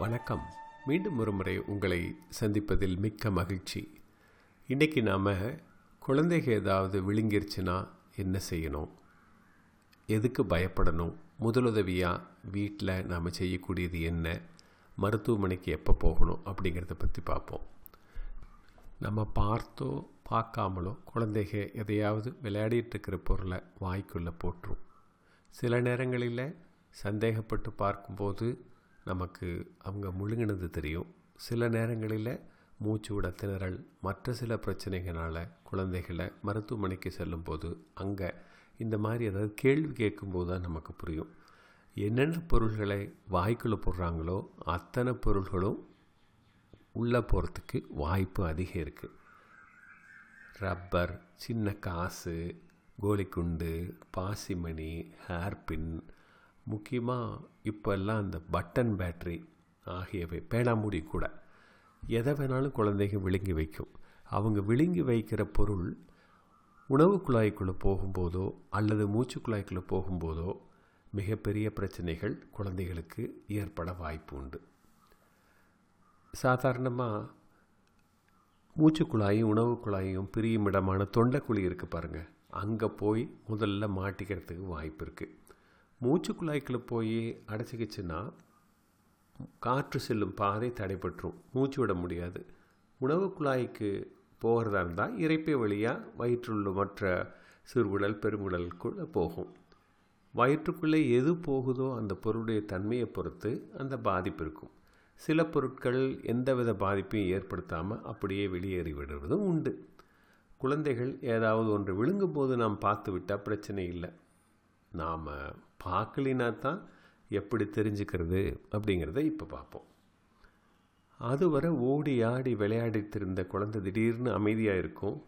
வணக்கம். மீண்டும் ஒரு முறை உங்களை சந்திப்பதில் மிக்க மகிழ்ச்சி. இன்றைக்கி நாம் குழந்தைங்க ஏதாவது விழுங்கிருச்சுன்னா என்ன செய்யணும்? எதுக்கு பயப்படணும்? முதலுதவியாக வீட்டில் நாம் செய்யக்கூடியது என்ன? மருத்துவமனைக்கு எப்போ போகணும் அப்படிங்கிறத பற்றி பார்ப்போம். நம்ம பார்த்தோ பார்க்காமலோ குழந்தைக எதையாவது விளையாடிட்டு இருக்கிற பொருளை வாய்க்குள்ளே போட்டுரும். சில நேரங்களில் சந்தேகப்பட்டு பார்க்கும்போது நமக்கு அவங்க முழுங்கினது தெரியும். சில நேரங்களில் மூச்சு விட திணறல் மற்ற சில பிரச்சனைகளால் குழந்தைகளை மருத்துவமனைக்கு செல்லும்போது அங்கே இந்த மாதிரி ஏதாவது கேள்வி கேட்கும்போது தான் நமக்கு புரியும். என்னென்ன பொருள்களை வாய்க்குள்ளே போடுறாங்களோ அத்தனை பொருள்களும் உள்ளே போகிறதுக்கு வாய்ப்பு அதிகம் இருக்குது ரப்பர் சின்ன காசு கோலிக்குண்டு பாசிமணி ஹேர்பின் முக்கியமாக இப்போல்லாம் அந்த பட்டன் பேட்ரி ஆகியவை பேனாமூடி கூட எதை வேணாலும் குழந்தைங்க விழுங்கி வைக்கும். அவங்க விழுங்கி வைக்கிற பொருள் உணவு குழாய்க்குள்ளே போகும்போதோ அல்லது மூச்சு குழாய்க்குள்ளே போகும்போதோ மிகப்பெரிய பிரச்சனைகள் குழந்தைகளுக்கு ஏற்பட வாய்ப்பு உண்டு. சாதாரணமாக மூச்சு குழாயும் உணவு குழாயும் பிரியும் இடமான தொண்டைக்குழி இருக்குது பாருங்கள் அங்கே போய் முதல்ல மாட்டிக்கிறதுக்கு வாய்ப்பு இருக்குது மூச்சு குழாய்க்குள்ளே போய் அடைச்சிக்கிச்சுன்னா காற்று செல்லும் பாதை தடைப்பட்டுரும் மூச்சு விட முடியாது. உணவு குழாய்க்கு போகிறதா இருந்தால் இறைப்பை வழியாக வயிற்றுள்ள மற்ற சிறுகுடல் பெருங்குடலுக்குள்ளே போகும். வயிற்றுக்குள்ளே எது போகுதோ அந்த பொருளுடைய தன்மையை பொறுத்து அந்த பாதிப்பு இருக்கும். சில பொருட்கள் எந்தவித பாதிப்பையும் ஏற்படுத்தாமல் அப்படியே வெளியேறி விடுவதும் உண்டு. குழந்தைகள் ஏதாவது ஒன்று விழுங்கும் போது நாம் பார்த்து விட்டால் பிரச்சனை இல்லை. நாம் பார்க்கலினா தான் எப்படி தெரிஞ்சுக்கிறது அப்படிங்கிறத இப்போ பார்ப்போம். அதுவரை ஓடி ஆடி விளையாடிட்டு இருந்த குழந்தை திடீர்னு அமைதியாக இருக்கும்.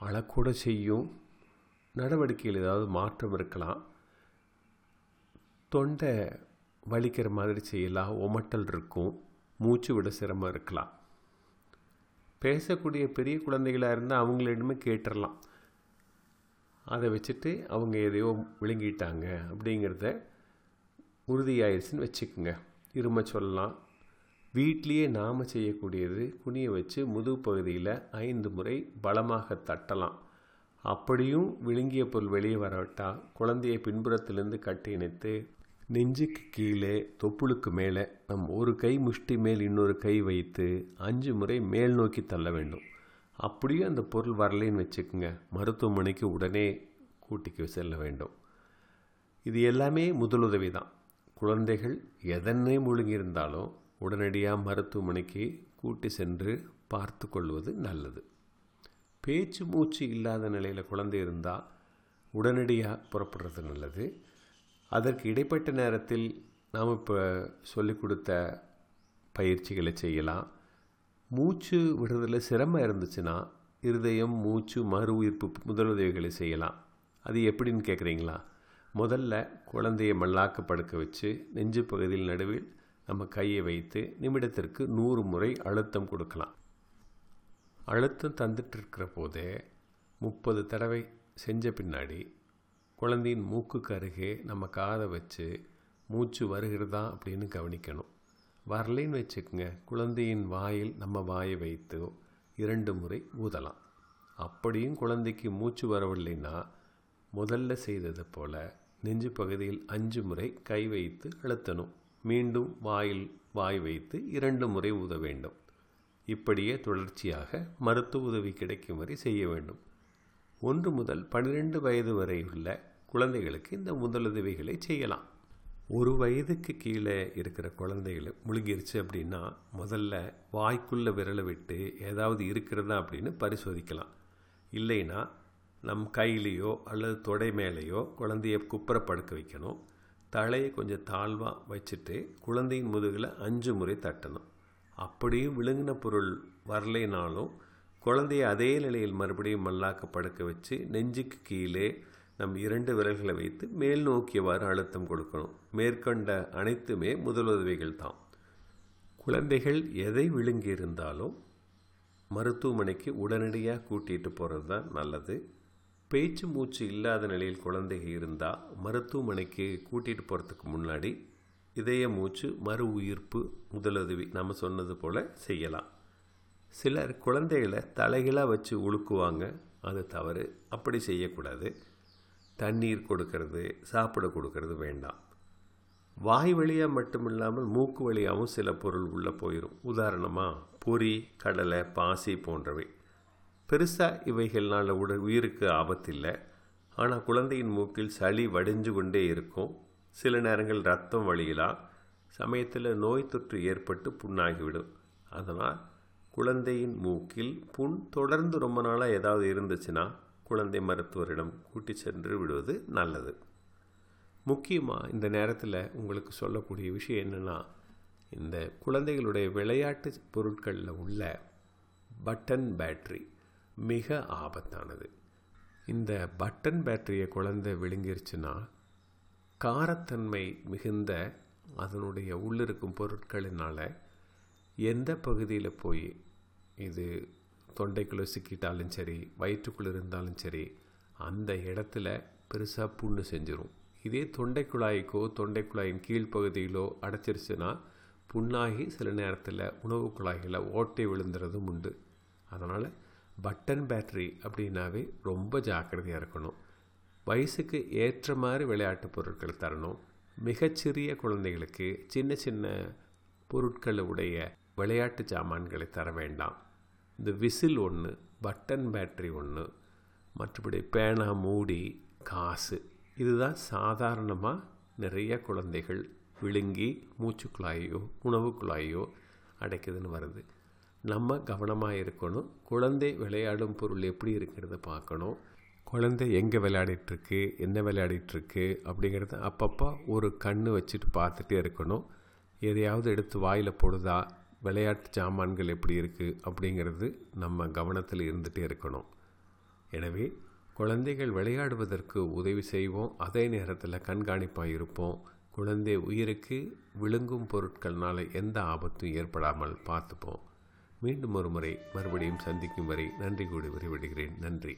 அழக்கூட செய்யும். நடவடிக்கையில் ஏதாவது மாற்றம் இருக்கலாம். தொண்டை வலிக்கிற மாதிரி செய்யலாம். ஒமட்டல் இருக்கும். மூச்சு விட சிரமம் இருக்கலாம். பேசக்கூடிய பெரிய குழந்தைகளாக இருந்தால் அவங்களிடமே கேட்டுடலாம் அதை வச்சுட்டு அவங்க எதையோ விழுங்கிட்டாங்க அப்படிங்கிறத உறுதியாயிடுச்சுன்னு வச்சுக்கோங்க. இரும சொல்லலாம். வீட்லேயே நாம் செய்யக்கூடியது குனியை வச்சு முதுகு பகுதியில் ஐந்து முறை பலமாக தட்டலாம். அப்படியும் விழுங்கிய பொருள் வெளியே வரவிட்டால் குழந்தையை பின்புறத்திலிருந்து கட்டி இணைத்து நெஞ்சுக்கு கீழே தொப்புளுக்கு மேலே நம் ஒரு கை முஷ்டி மேல் இன்னொரு கை வைத்து அஞ்சு முறை மேல் நோக்கி தள்ள வேண்டும். அப்படியும் அந்த பொருள் வரலைன்னு வச்சுக்கோங்க. மருத்துவமனைக்கு உடனே கூட்டிக்கு செல்ல வேண்டும். இது எல்லாமே முதலுதவி தான். குழந்தைகள் எதனே முழுங்கியிருந்தாலும் உடனடியாக மருத்துவமனைக்கு கூட்டி சென்று பார்த்து கொள்வது நல்லது. பேச்சு மூச்சு இல்லாத நிலையில் குழந்தை இருந்தால் உடனடியாக புறப்படுறது நல்லது. அதற்கு இடைப்பட்ட நேரத்தில் நாம் இப்போ சொல்லிக் கொடுத்த பயிற்சிகளை செய்யலாம். மூச்சு விடுறதில் சிரமம் இருந்துச்சுன்னா இருதயம் மூச்சு மறு உயிர்ப்பு முதலுதவிகளை செய்யலாம். அது எப்படின்னு கேட்குறீங்களா முதல்ல குழந்தையை மல்லாக்க படுக்க வச்சு நெஞ்சு பகுதியில் நடுவில் நம்ம கையை வைத்து நிமிடத்திற்கு நூறு முறை அழுத்தம் கொடுக்கலாம். அழுத்தம் தந்துட்டு இருக்கிற போதே முப்பது தடவை செஞ்ச பின்னாடி குழந்தையின் மூக்குக்கு அருகே நம்ம காதை வச்சு மூச்சு வருகிறதா அப்படின்னு கவனிக்கணும். வரலைன்னு வச்சுக்கோங்க. குழந்தையின் வாயில் நம்ம வாயை வைத்து இரண்டு முறை ஊதலாம். அப்படியும் குழந்தைக்கு மூச்சு வரவில்லைன்னா முதல்ல செய்தது போல் நெஞ்சு பகுதியில் அஞ்சு முறை கை வைத்து அழுத்தணும். மீண்டும் வாயில் வாய் வைத்து இரண்டு முறை ஊத வேண்டும். இப்படியே தொடர்ச்சியாக மருத்துவ உதவி கிடைக்கும் வரை செய்ய வேண்டும். ஒன்று முதல் பன்னிரெண்டு வயது வரை உள்ள குழந்தைகளுக்கு இந்த முதலுதவிகளை செய்யலாம். ஒரு வயதுக்கு கீழே இருக்கிற குழந்தைகள் முழுங்கிருச்சு அப்படின்னா முதல்ல வாய்க்குள்ளே விரலை விட்டு ஏதாவது இருக்கிறதா அப்படின்னு பரிசோதிக்கலாம். இல்லைன்னா நம் கையிலையோ அல்லது தொடை மேலேயோ குழந்தைய குப்புற படுக்க வைக்கணும். தலையை கொஞ்சம் தாழ்வாக வச்சுட்டு குழந்தையின் முதுகில் அஞ்சு முறை தட்டணும். அப்படியும் விழுங்கின பொருள் வரலைனாலும் குழந்தைய அதே நிலையில் மறுபடியும் மல்லாக்க படுக்க வச்சு நெஞ்சுக்கு கீழே நம் இரண்டு விரல்களை வைத்து மேல் நோக்கியவாறு அழுத்தம் கொடுக்கணும். மேற்கொண்ட அனைத்துமே முதலுதவிகள் தான் குழந்தைகள் எதை விழுங்கி இருந்தாலும் மருத்துவமனைக்கு உடனடியாக கூட்டிகிட்டு போகிறது தான் நல்லது. பேச்சு மூச்சு இல்லாத நிலையில் குழந்தைகள் இருந்தால் மருத்துவமனைக்கு கூட்டிகிட்டு போகிறதுக்கு முன்னாடி இதய மூச்சு மறு உயிர்ப்பு முதலுதவி நம்ம சொன்னது போல் செய்யலாம். சிலர் குழந்தைகளை தலைகளாக வச்சு உழுக்குவாங்க. அது தவறு. அப்படி செய்யக்கூடாது. தண்ணீர் கொடுக்கறது சாப்பிட கொடுக்கறது வேண்டாம். வாய் வழியாக மட்டும் இல்லாமல் மூக்கு வழியாகவும் சில பொருள் உள்ளே போயிடும் உதாரணமாக பொறி கடலை பாசி போன்றவை. பெருசாக இவைகள்னால உட உயிருக்கு ஆபத்தில்லை. ஆனால் குழந்தையின் மூக்கில் சளி வடிஞ்சு கொண்டே இருக்கும். சில நேரங்கள் ரத்தம் வழியலாம் சமயத்தில் நோய் தொற்று ஏற்பட்டு புண்ணாகிவிடும். அதனால் குழந்தையின் மூக்கில் புண் தொடர்ந்து ரொம்ப நாளாக ஏதாவது இருந்துச்சுன்னா குழந்தை மருத்துவரிடம் கூட்டி சென்று விடுவது நல்லது. முக்கியமாக இந்த நேரத்தில் உங்களுக்கு சொல்லக்கூடிய விஷயம் என்னென்னா இந்த குழந்தைகளுடைய விளையாட்டு பொருட்களில் உள்ள பட்டன் பேட்ரி மிக ஆபத்தானது. இந்த பட்டன் பேட்டரியை குழந்தை விழுங்கிருச்சுன்னா காரத்தன்மை மிகுந்த அதனுடைய உள்ளிருக்கும் பொருட்களினால் எந்த பகுதியில் போய் இது தொண்டைக்குள்ளே சிக்கிட்டாலும் சரி வயிற்றுக்குள்ளே இருந்தாலும் சரி அந்த இடத்துல பெருசாக புண்ணு செஞ்சிடும் இதே தொண்டை குழாய்க்கோ தொண்டை குழாயின் கீழ்ப்பகுதியிலோ அடைச்சிருச்சுன்னா புண்ணாகி சில நேரத்தில் உணவு குழாய்களில் ஓட்டை விழுந்துறதும் உண்டு. அதனால் பட்டன் பேட்டரி அப்படின்னாவே ரொம்ப ஜாக்கிரதையாக இருக்கணும். வயசுக்கு ஏற்ற மாதிரி விளையாட்டு பொருட்கள் தரணும். மிகச்சிறிய குழந்தைகளுக்கு சின்ன சின்ன பொருட்களை உடைய விளையாட்டு சாமான்களை தர வேண்டாம். இந்த விசில் ஒன்று பட்டன் பேட்ரி ஒன்று மற்றபடி பேனா மூடி காசு இதுதான் சாதாரணமாக நிறைய குழந்தைகள் விழுங்கி மூச்சுக்குழாயோ உணவு குழாயோ அடைக்குதுன்னு வருது. நம்ம கவனமாக இருக்கணும். குழந்தை விளையாடும் பொருள் எப்படி இருக்கிறத பார்க்கணும். குழந்தை எங்கே விளையாடிட்டுருக்கு என்ன விளையாடிட்டுருக்கு அப்படிங்கிறத அப்பப்போ ஒரு கண் வச்சுட்டு பார்த்துட்டே இருக்கணும். எதையாவது எடுத்து வாயில் போடுதா விளையாட்டு சாமான்கள் எப்படி இருக்குது அப்படிங்கிறது நம்ம கவனத்தில் இருந்துகிட்டே இருக்கணும். எனவே குழந்தைகள் விளையாடுவதற்கு உதவி செய்வோம். அதே நேரத்தில் கண்காணிப்பாக இருப்போம். குழந்தை உயிருக்கு விழுங்கும் பொருட்கள்னால எந்த ஆபத்தும் ஏற்படாமல் பார்த்துப்போம். மீண்டும் ஒரு முறை மறுபடியும் சந்திக்கும் வரை நன்றி கூடி விரைவிடுகிறேன் நன்றி.